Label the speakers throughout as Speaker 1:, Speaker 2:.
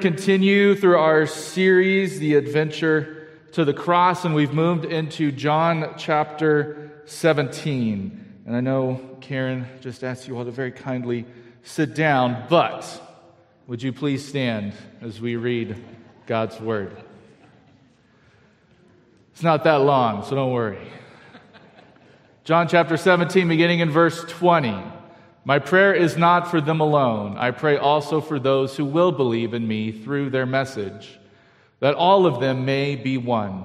Speaker 1: Continue through our series, The Adventure to the Cross, and we've moved into John chapter 17. And I know Karen just asked you all to very kindly sit down, but would you please stand as we read God's Word? It's not that long, so don't worry. John chapter 17, beginning in verse 20. My prayer is not for them alone. I pray also for those who will believe in me through their message, that all of them may be one.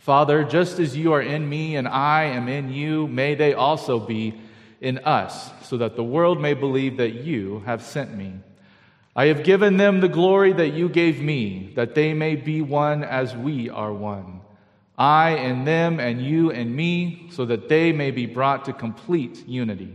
Speaker 1: Father, just as you are in me and I am in you, may they also be in us, so that the world may believe that you have sent me. I have given them the glory that you gave me, that they may be one as we are one. I and them, and you and me, so that they may be brought to complete unity.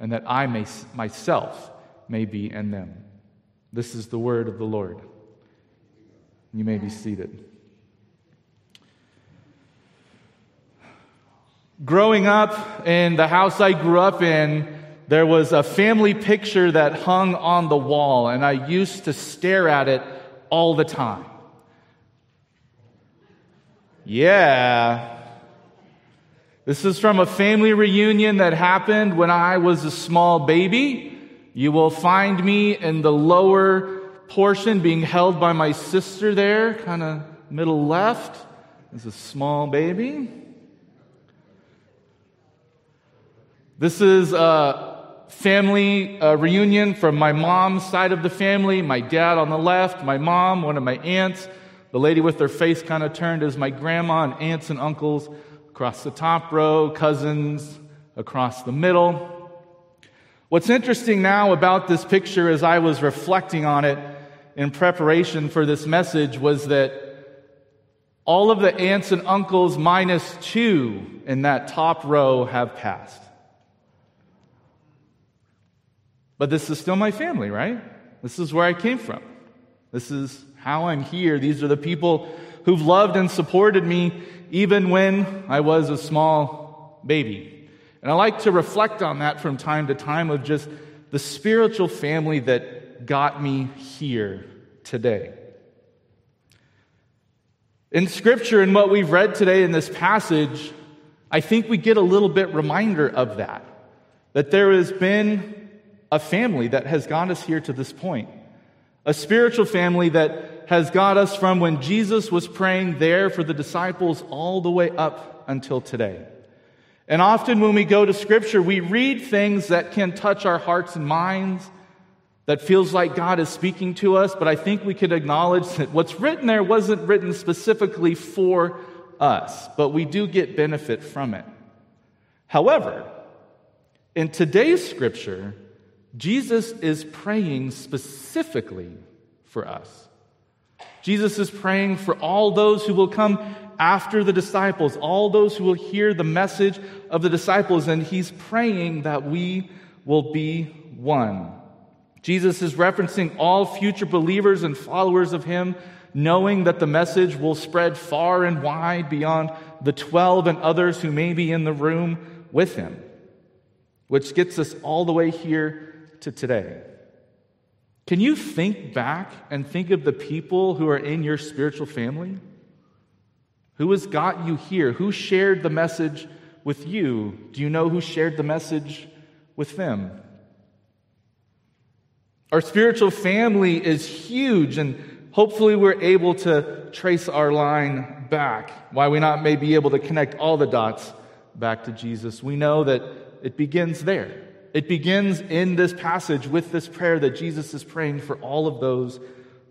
Speaker 1: and that I may, myself may be in them. This is the word of the Lord. You may be seated. Growing up in the house I grew up in, there was a family picture that hung on the wall, and I used to stare at it all the time. Yeah, this is from a family reunion that happened when I was a small baby. You will find me in the lower portion being held by my sister there, kind of middle left, as a small baby. This is a family uh, reunion from my mom's side of the family. My dad on the left, my mom, one of my aunts. The lady with her face kind of turned is my grandma and aunts and uncles across the top row, cousins across the middle. What's interesting now about this picture as I was reflecting on it in preparation for this message was that all of the aunts and uncles minus two in that top row have passed. But this is still my family, right? This is where I came from. This is how I'm here. These are the people who've loved and supported me even when I was a small baby. And I like to reflect on that from time to time of just the spiritual family that got me here today. In Scripture and what we've read today in this passage, I think we get a little bit reminder of that. That there has been a family that has got us here to this point. A spiritual family that has got us from when Jesus was praying there for the disciples all the way up until today. And often when we go to Scripture, we read things that can touch our hearts and minds, that feels like God is speaking to us, but I think we could acknowledge that what's written there wasn't written specifically for us, but we do get benefit from it. However, in today's Scripture, Jesus is praying specifically for us. Jesus is praying for all those who will come after the disciples, all those who will hear the message of the disciples, and he's praying that we will be one. Jesus is referencing all future believers and followers of him, knowing that the message will spread far and wide beyond the 12 and others who may be in the room with him, which gets us all the way here to today. Can you think back and think of the people who are in your spiritual family? Who has got you here? Who shared the message with you? Do you know who shared the message with them? Our spiritual family is huge, and hopefully, we're able to trace our line back. Why we not may be able to connect all the dots back to Jesus. We know that it begins there. It begins in this passage with this prayer that Jesus is praying for all of those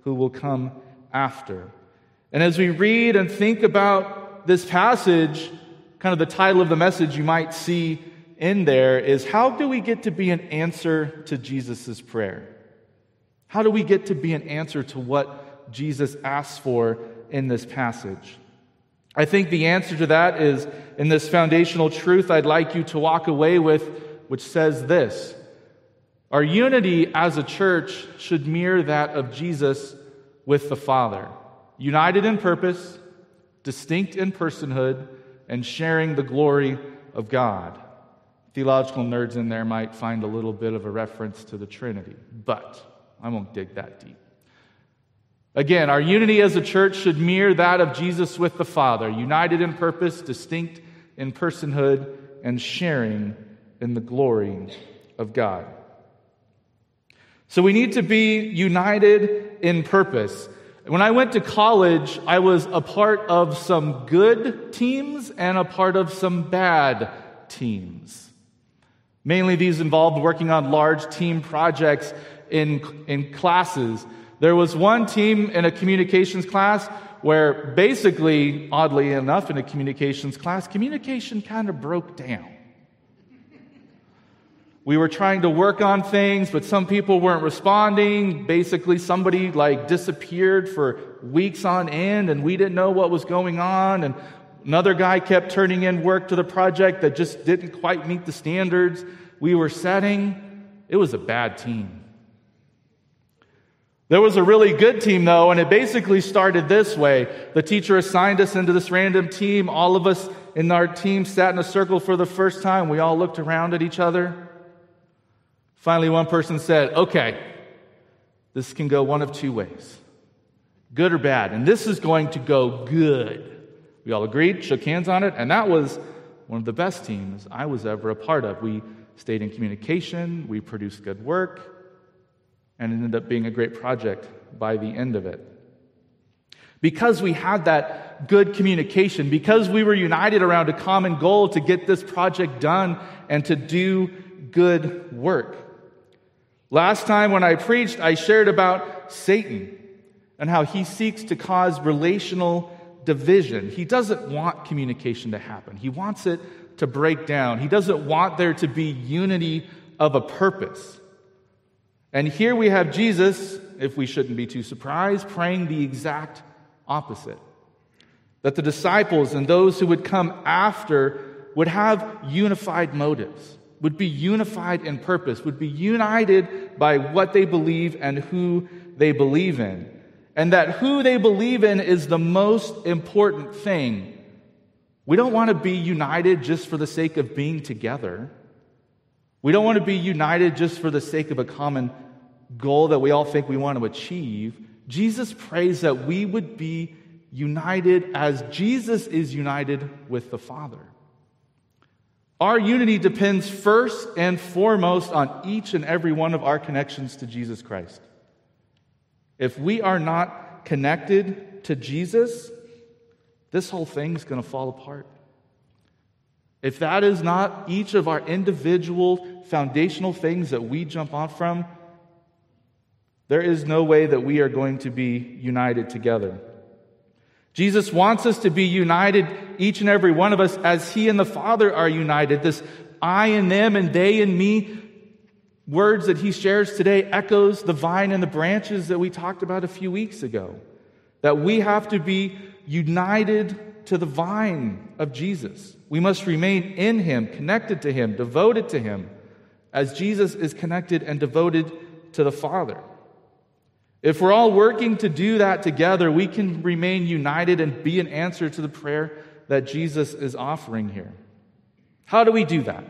Speaker 1: who will come after. And as we read and think about this passage, kind of the title of the message you might see in there is How do we get to be an answer to Jesus' prayer? How do we get to be an answer to what Jesus asks for in this passage? I think the answer to that is in this foundational truth I'd like you to walk away with, which says this Our unity as a church should mirror that of Jesus with the Father, united in purpose, distinct in personhood, and sharing the glory of God. Theological nerds in there might find a little bit of a reference to the Trinity, but I won't dig that deep. Again, our unity as a church should mirror that of Jesus with the Father, united in purpose, distinct in personhood, and sharing in the glory of God. So we need to be united in purpose. When I went to college, I was a part of some good teams and a part of some bad teams. Mainly, these involved working on large team projects in, in classes. There was one team in a communications class where basically, oddly enough, in a communications class, communication kind of broke down. We were trying to work on things, but some people weren't responding. Basically, somebody like disappeared for weeks on end and we didn't know what was going on. And another guy kept turning in work to the project that just didn't quite meet the standards we were setting. It was a bad team. There was a really good team, though, and it basically started this way. The teacher assigned us into this random team. All of us in our team sat in a circle for the first time. We all looked around at each other. Finally, one person said, Okay, this can go one of two ways good or bad. And this is going to go good. We all agreed, shook hands on it, and that was one of the best teams I was ever a part of. We stayed in communication, we produced good work and it ended up being a great project by the end of it. Because we had that good communication, because we were united around a common goal to get this project done and to do good work. Last time when I preached, I shared about Satan and how he seeks to cause relational division. He doesn't want communication to happen, he wants it to break down. He doesn't want there to be unity of a purpose. And here we have Jesus, if we shouldn't be too surprised, praying the exact opposite. That the disciples and those who would come after would have unified motives, would be unified in purpose, would be united by what they believe and who they believe in. And that who they believe in is the most important thing. We don't want to be united just for the sake of being together. We don't want to be united just for the sake of a common goal that we all think we want to achieve, Jesus prays that we would be united as Jesus is united with the Father. Our unity depends first and foremost on each and every one of our connections to Jesus Christ. If we are not connected to Jesus, this whole thing's going to fall apart. If that is not each of our individual foundational things that we jump on from, there is no way that we are going to be united together. Jesus wants us to be united, each and every one of us, as He and the Father are united. This I and them and they and me words that He shares today echoes the vine and the branches that we talked about a few weeks ago. That we have to be united to the vine of Jesus. We must remain in Him, connected to Him, devoted to Him, as Jesus is connected and devoted to the Father. If we're all working to do that together, we can remain united and be an answer to the prayer that Jesus is offering here. How do we do that?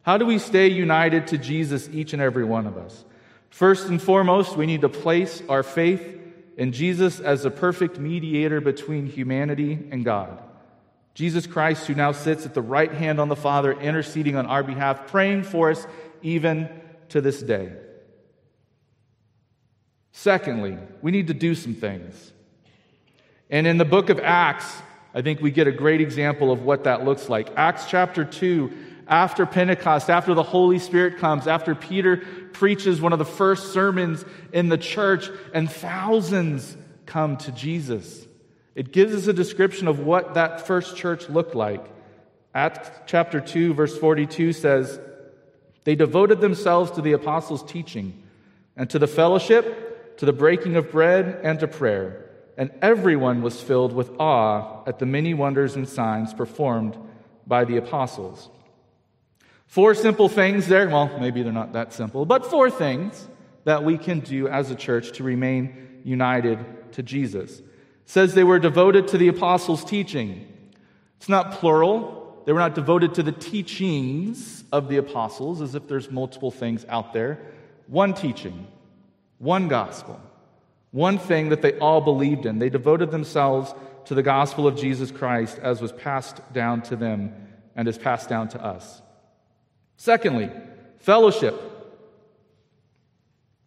Speaker 1: How do we stay united to Jesus, each and every one of us? First and foremost, we need to place our faith in Jesus as the perfect mediator between humanity and God. Jesus Christ, who now sits at the right hand on the Father, interceding on our behalf, praying for us even to this day. Secondly, we need to do some things. And in the book of Acts, I think we get a great example of what that looks like. Acts chapter 2, after Pentecost, after the Holy Spirit comes, after Peter preaches one of the first sermons in the church, and thousands come to Jesus. It gives us a description of what that first church looked like. Acts chapter 2, verse 42 says, They devoted themselves to the apostles' teaching and to the fellowship to the breaking of bread, and to prayer. And everyone was filled with awe at the many wonders and signs performed by the apostles. Four simple things there. Well, maybe they're not that simple, but four things that we can do as a church to remain united to Jesus. It says they were devoted to the apostles' teaching. It's not plural. They were not devoted to the teachings of the apostles, as if there's multiple things out there. One teaching, one gospel, one thing that they all believed in. They devoted themselves to the gospel of Jesus Christ as was passed down to them and is passed down to us. Secondly, fellowship.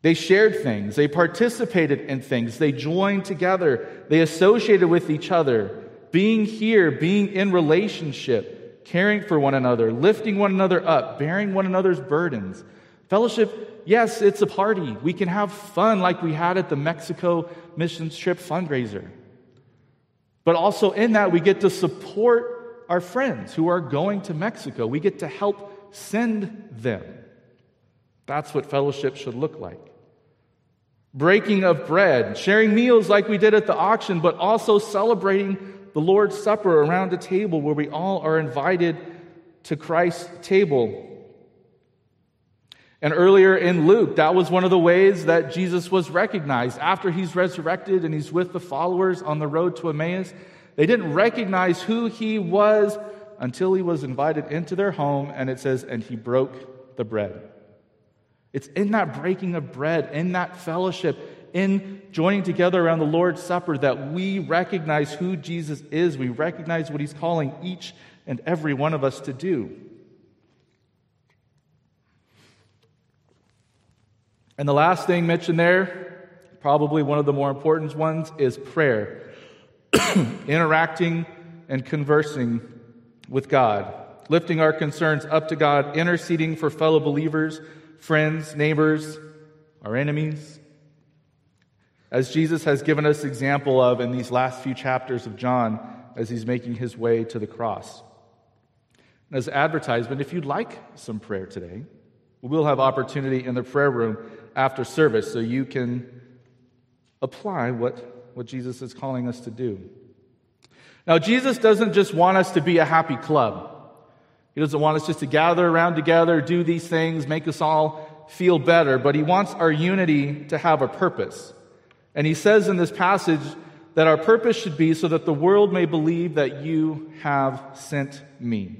Speaker 1: They shared things, they participated in things, they joined together, they associated with each other, being here, being in relationship, caring for one another, lifting one another up, bearing one another's burdens. Fellowship, yes, it's a party. We can have fun like we had at the Mexico missions trip fundraiser. But also in that, we get to support our friends who are going to Mexico. We get to help send them. That's what fellowship should look like breaking of bread, sharing meals like we did at the auction, but also celebrating the Lord's Supper around a table where we all are invited to Christ's table. And earlier in Luke, that was one of the ways that Jesus was recognized. After he's resurrected and he's with the followers on the road to Emmaus, they didn't recognize who he was until he was invited into their home, and it says, and he broke the bread. It's in that breaking of bread, in that fellowship, in joining together around the Lord's Supper that we recognize who Jesus is. We recognize what he's calling each and every one of us to do. And the last thing mentioned there, probably one of the more important ones, is prayer. Interacting and conversing with God, lifting our concerns up to God, interceding for fellow believers friends, neighbors, our enemies. As Jesus has given us example of in these last few chapters of John as he's making his way to the cross. As advertisement, if you'd like some prayer today, we'll have opportunity in the prayer room after service so you can apply what, what Jesus is calling us to do. Now, Jesus doesn't just want us to be a happy club. He doesn't want us just to gather around together, do these things, make us all feel better, but He wants our unity to have a purpose. And He says in this passage that our purpose should be so that the world may believe that you have sent me.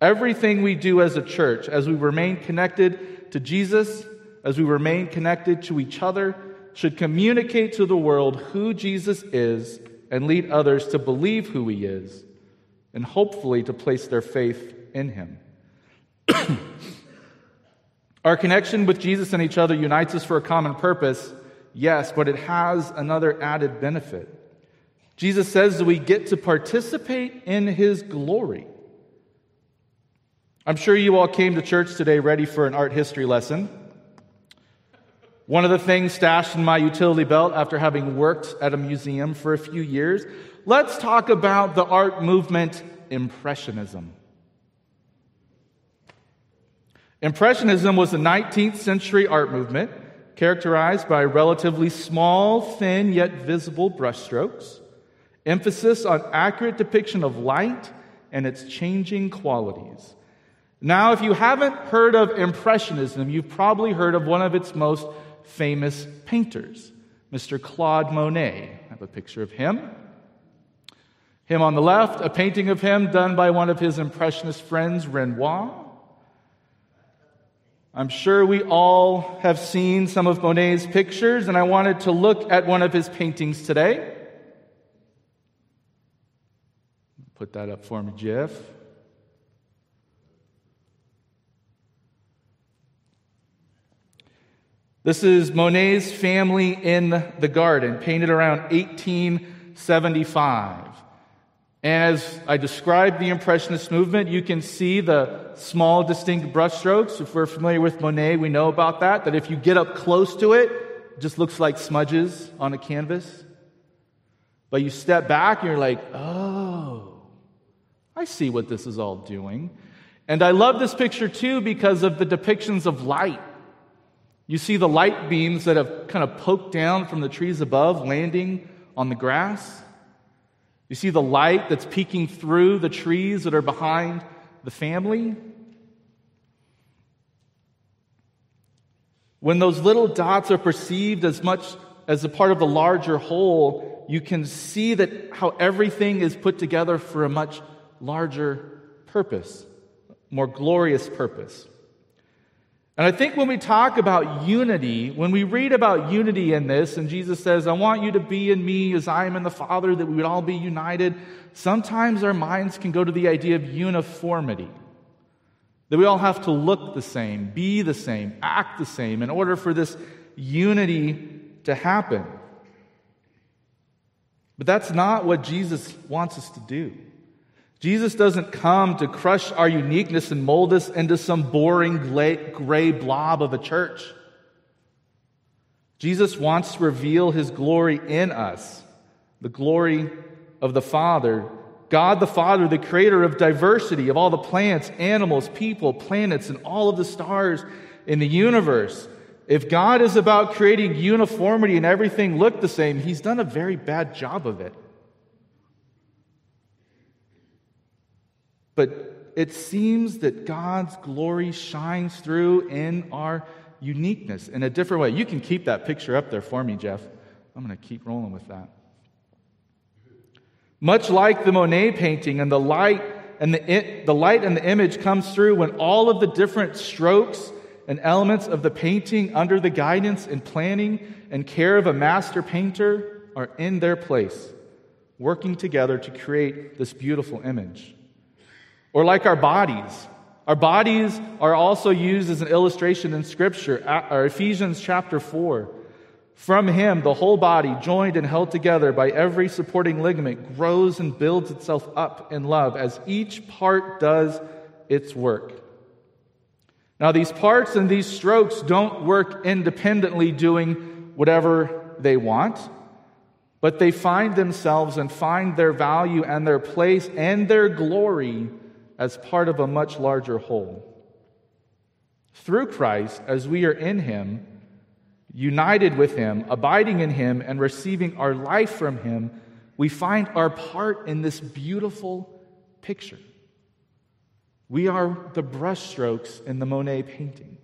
Speaker 1: Everything we do as a church, as we remain connected to Jesus, as we remain connected to each other, should communicate to the world who Jesus is and lead others to believe who he is and hopefully to place their faith in him. Our connection with Jesus and each other unites us for a common purpose, yes, but it has another added benefit. Jesus says that we get to participate in his glory. I'm sure you all came to church today ready for an art history lesson. One of the things stashed in my utility belt after having worked at a museum for a few years, let's talk about the art movement Impressionism. Impressionism was a 19th century art movement characterized by relatively small, thin, yet visible brushstrokes, emphasis on accurate depiction of light and its changing qualities. Now, if you haven't heard of Impressionism, you've probably heard of one of its most famous painters, Mr. Claude Monet. I have a picture of him. Him on the left, a painting of him done by one of his Impressionist friends, Renoir. I'm sure we all have seen some of Monet's pictures, and I wanted to look at one of his paintings today. Put that up for me, Jeff. This is Monet's family in the garden, painted around 1875. And as I describe the Impressionist movement, you can see the small, distinct brushstrokes. If we're familiar with Monet, we know about that, that if you get up close to it, it just looks like smudges on a canvas. But you step back and you're like, oh, I see what this is all doing. And I love this picture too because of the depictions of light. You see the light beams that have kind of poked down from the trees above, landing on the grass. You see the light that's peeking through the trees that are behind the family. When those little dots are perceived as much as a part of the larger whole, you can see that how everything is put together for a much larger purpose, more glorious purpose. And I think when we talk about unity, when we read about unity in this, and Jesus says, I want you to be in me as I am in the Father, that we would all be united, sometimes our minds can go to the idea of uniformity. That we all have to look the same, be the same, act the same in order for this unity to happen. But that's not what Jesus wants us to do. Jesus doesn't come to crush our uniqueness and mold us into some boring gray blob of a church. Jesus wants to reveal his glory in us, the glory of the Father. God the Father, the creator of diversity, of all the plants, animals, people, planets, and all of the stars in the universe. If God is about creating uniformity and everything look the same, he's done a very bad job of it. But it seems that God's glory shines through in our uniqueness in a different way. You can keep that picture up there for me, Jeff. I'm going to keep rolling with that. Much like the Monet painting and the light and the, the light and the image comes through when all of the different strokes and elements of the painting under the guidance and planning and care of a master painter are in their place, working together to create this beautiful image. Or like our bodies. Our bodies are also used as an illustration in Scripture, or Ephesians chapter 4. From him, the whole body, joined and held together by every supporting ligament, grows and builds itself up in love as each part does its work. Now, these parts and these strokes don't work independently doing whatever they want, but they find themselves and find their value and their place and their glory as part of a much larger whole. Through Christ, as we are in Him, united with Him, abiding in Him, and receiving our life from Him, we find our part in this beautiful picture. We are the brushstrokes in the Monet painting.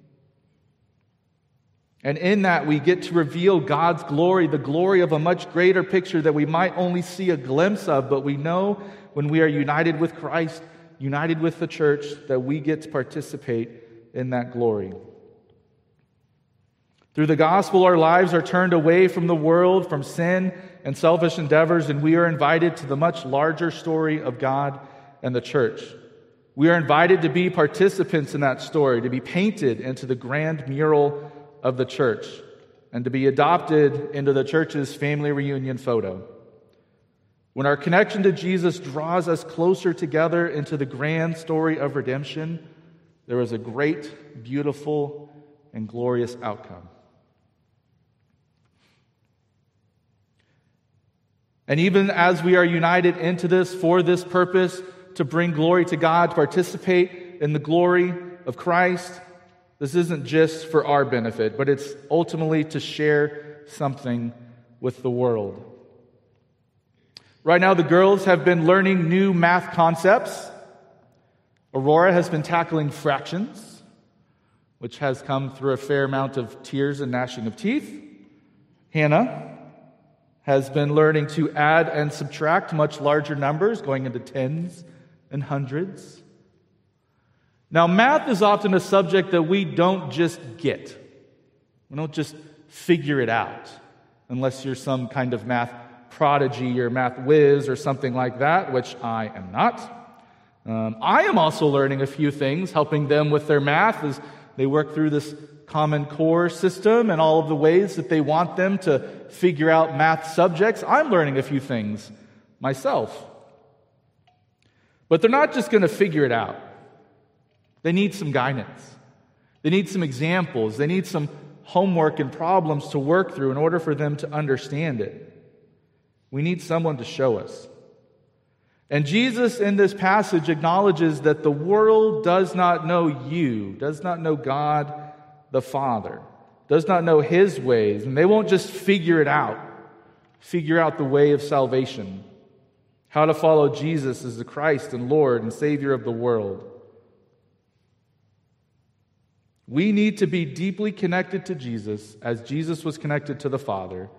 Speaker 1: And in that, we get to reveal God's glory, the glory of a much greater picture that we might only see a glimpse of, but we know when we are united with Christ, united with the church, that we get to participate in that glory. Through the gospel, our lives are turned away from the world, from sin and selfish endeavors, and we are invited to the much larger story of God and the church. We are invited to be participants in that story, to be painted into the grand mural of the church, and to be adopted into the church's family reunion photo. When our connection to Jesus draws us closer together into the grand story of redemption, there is a great, beautiful, and glorious outcome. And even as we are united into this for this purpose, to bring glory to God, to participate in the glory of Christ, this isn't just for our benefit, but it's ultimately to share something with the world. Right now, the girls have been learning new math concepts. Aurora has been tackling fractions, which has come through a fair amount of tears and gnashing of teeth. Hannah has been learning to add and subtract much larger numbers, going into tens and hundreds. Now, math is often a subject that we don't just get. We don't just figure it out, unless you're some kind of math prodigy or math whiz or something like that, which I am not. Um, I am also learning a few things, helping them with their math as they work through this Common Core system and all of the ways that they want them to figure out math subjects. I'm learning a few things myself. But they're not just going to figure it out, they need some guidance. They need some examples. They need some homework and problems to work through in order for them to understand it. We need someone to show us. And Jesus in this passage acknowledges that the world does not know you, does not know God the Father. does not know his ways, and they won't just figure it out, figure out the way of salvation, how to follow Jesus as the Christ and Lord and Savior of the world. We need to be deeply connected to Jesus as Jesus was connected to the Father,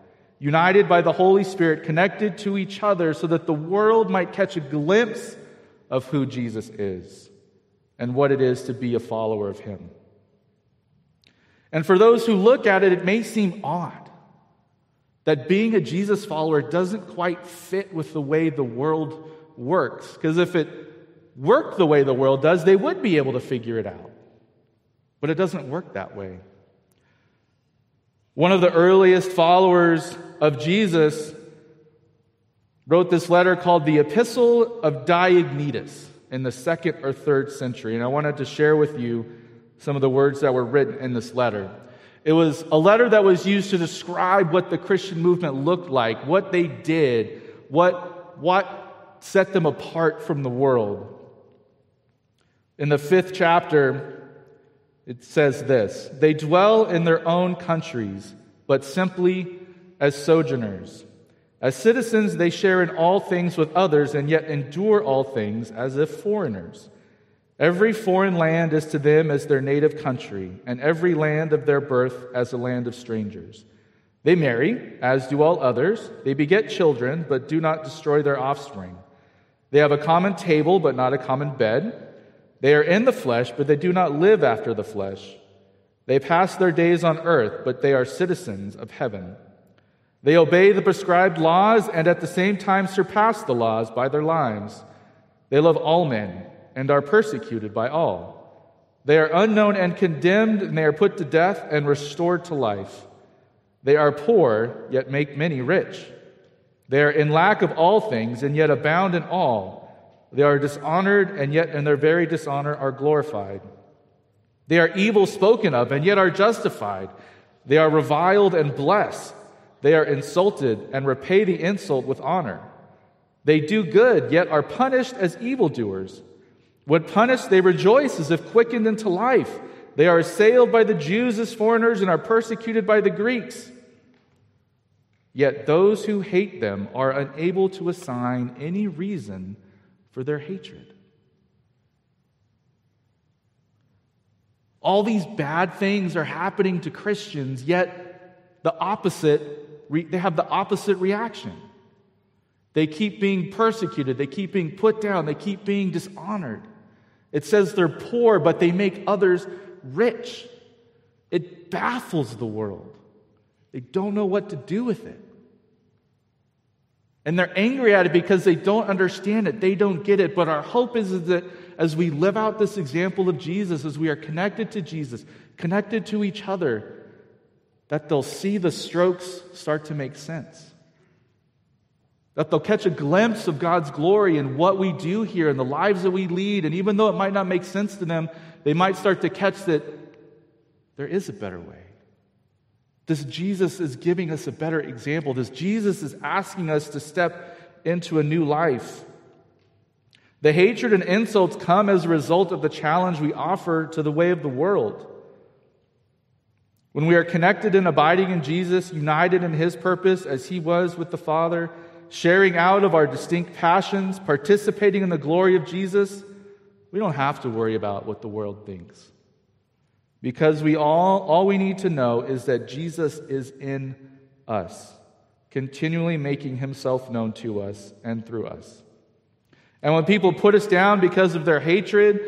Speaker 1: united by the Holy Spirit, connected to each other so that the world might catch a glimpse of who Jesus is and what it is to be a follower of Him. And for those who look at it, it may seem odd that being a Jesus follower doesn't quite fit with the way the world works. Because if it worked the way the world does, they would be able to figure it out. But it doesn't work that way. One of the earliest followers of Jesus wrote this letter called the Epistle of Diognetus in the second or third century. And I wanted to share with you some of the words that were written in this letter. It was a letter that was used to describe what the Christian movement looked like, what they did, what, what set them apart from the world. In the fifth chapter, it says this They dwell in their own countries, but simply as sojourners. As citizens, they share in all things with others and yet endure all things as if foreigners. Every foreign land is to them as their native country, and every land of their birth as a land of strangers. They marry, as do all others. They beget children, but do not destroy their offspring. They have a common table, but not a common bed. They are in the flesh, but they do not live after the flesh. They pass their days on earth, but they are citizens of heaven. They obey the prescribed laws and at the same time surpass the laws by their lives. They love all men and are persecuted by all. They are unknown and condemned, and they are put to death and restored to life. They are poor, yet make many rich. They are in lack of all things, and yet abound in all. They are dishonored, and yet in their very dishonor are glorified. They are evil spoken of, and yet are justified. They are reviled and blessed. They are insulted and repay the insult with honor. They do good, yet are punished as evildoers. When punished, they rejoice as if quickened into life. They are assailed by the Jews as foreigners and are persecuted by the Greeks. Yet those who hate them are unable to assign any reason for their hatred. All these bad things are happening to Christians, yet the opposite, they have the opposite reaction. They keep being persecuted, they keep being put down, they keep being dishonored. It says they're poor, but they make others rich. It baffles the world. They don't know what to do with it. And they're angry at it because they don't understand it. They don't get it. But our hope is, is that as we live out this example of Jesus, as we are connected to Jesus, connected to each other, that they'll see the strokes start to make sense. That they'll catch a glimpse of God's glory in what we do here and the lives that we lead. And even though it might not make sense to them, they might start to catch that there is a better way. This Jesus is giving us a better example. This Jesus is asking us to step into a new life. The hatred and insults come as a result of the challenge we offer to the way of the world. When we are connected and abiding in Jesus, united in his purpose as he was with the Father, sharing out of our distinct passions, participating in the glory of Jesus, we don't have to worry about what the world thinks. Because we all, all we need to know is that Jesus is in us, continually making himself known to us and through us. And when people put us down because of their hatred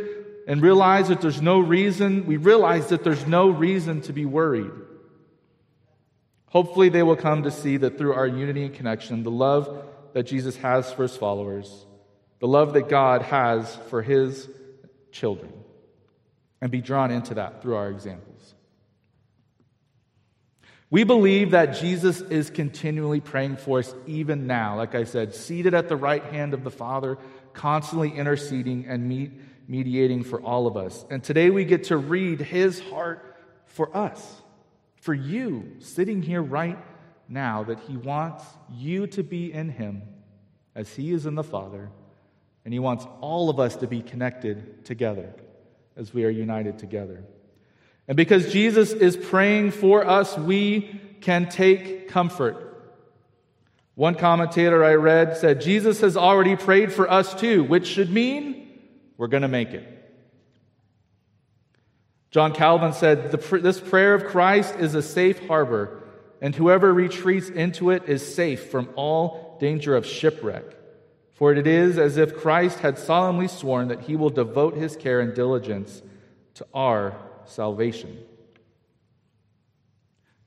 Speaker 1: and realize that there's no reason, we realize that there's no reason to be worried. Hopefully, they will come to see that through our unity and connection, the love that Jesus has for his followers, the love that God has for his children and be drawn into that through our examples. We believe that Jesus is continually praying for us even now, like I said, seated at the right hand of the Father, constantly interceding and meet, mediating for all of us. And today we get to read his heart for us, for you, sitting here right now, that he wants you to be in him as he is in the Father, and he wants all of us to be connected together as we are united together. And because Jesus is praying for us, we can take comfort. One commentator I read said, Jesus has already prayed for us too, which should mean we're going to make it. John Calvin said, This prayer of Christ is a safe harbor, and whoever retreats into it is safe from all danger of shipwreck. For it is as if Christ had solemnly sworn that he will devote his care and diligence to our salvation.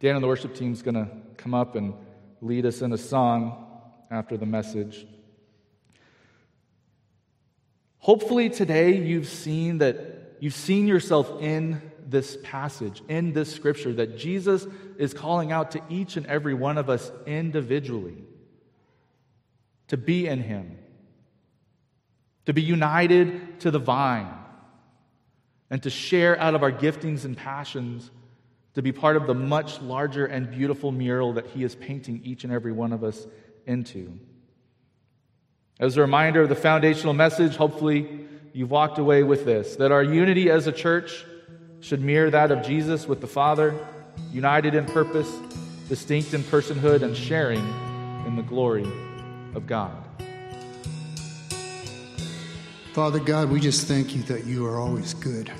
Speaker 1: Dan and the worship team is going to come up and lead us in a song after the message. Hopefully, today you've seen that you've seen yourself in this passage, in this scripture, that Jesus is calling out to each and every one of us individually to be in Him, to be united to the vine, and to share out of our giftings and passions, to be part of the much larger and beautiful mural that He is painting each and every one of us into. As a reminder of the foundational message, hopefully you've walked away with this that our unity as a church should mirror that of Jesus with the Father, united in purpose, distinct in personhood, and sharing in the glory of God.
Speaker 2: Father God, we just thank you that you are always good,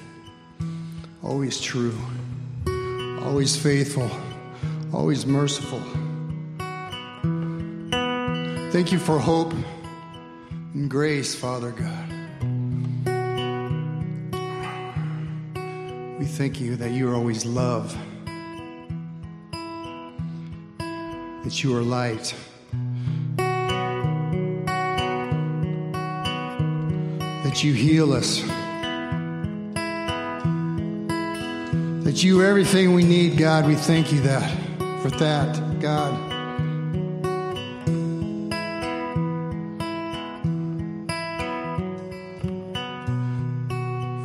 Speaker 2: always true, always faithful, always merciful. Thank you for hope and grace, Father God. We thank you that you are always love, that you are light. That you heal us, that you everything we need, God. We thank you that for that, God.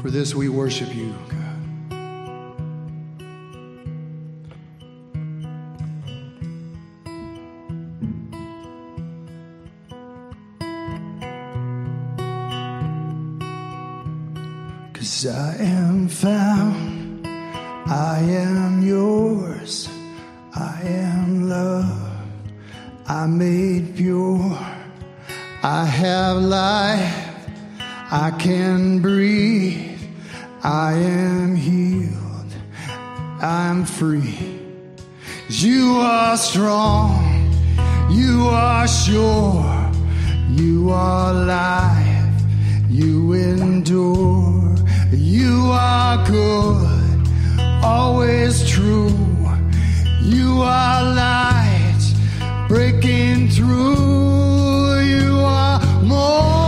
Speaker 2: For this we worship you, have life, I can breathe, I am healed, I'm free. You are strong, you are sure, you are life, you endure. You are good, always true. You are light breaking through. amor.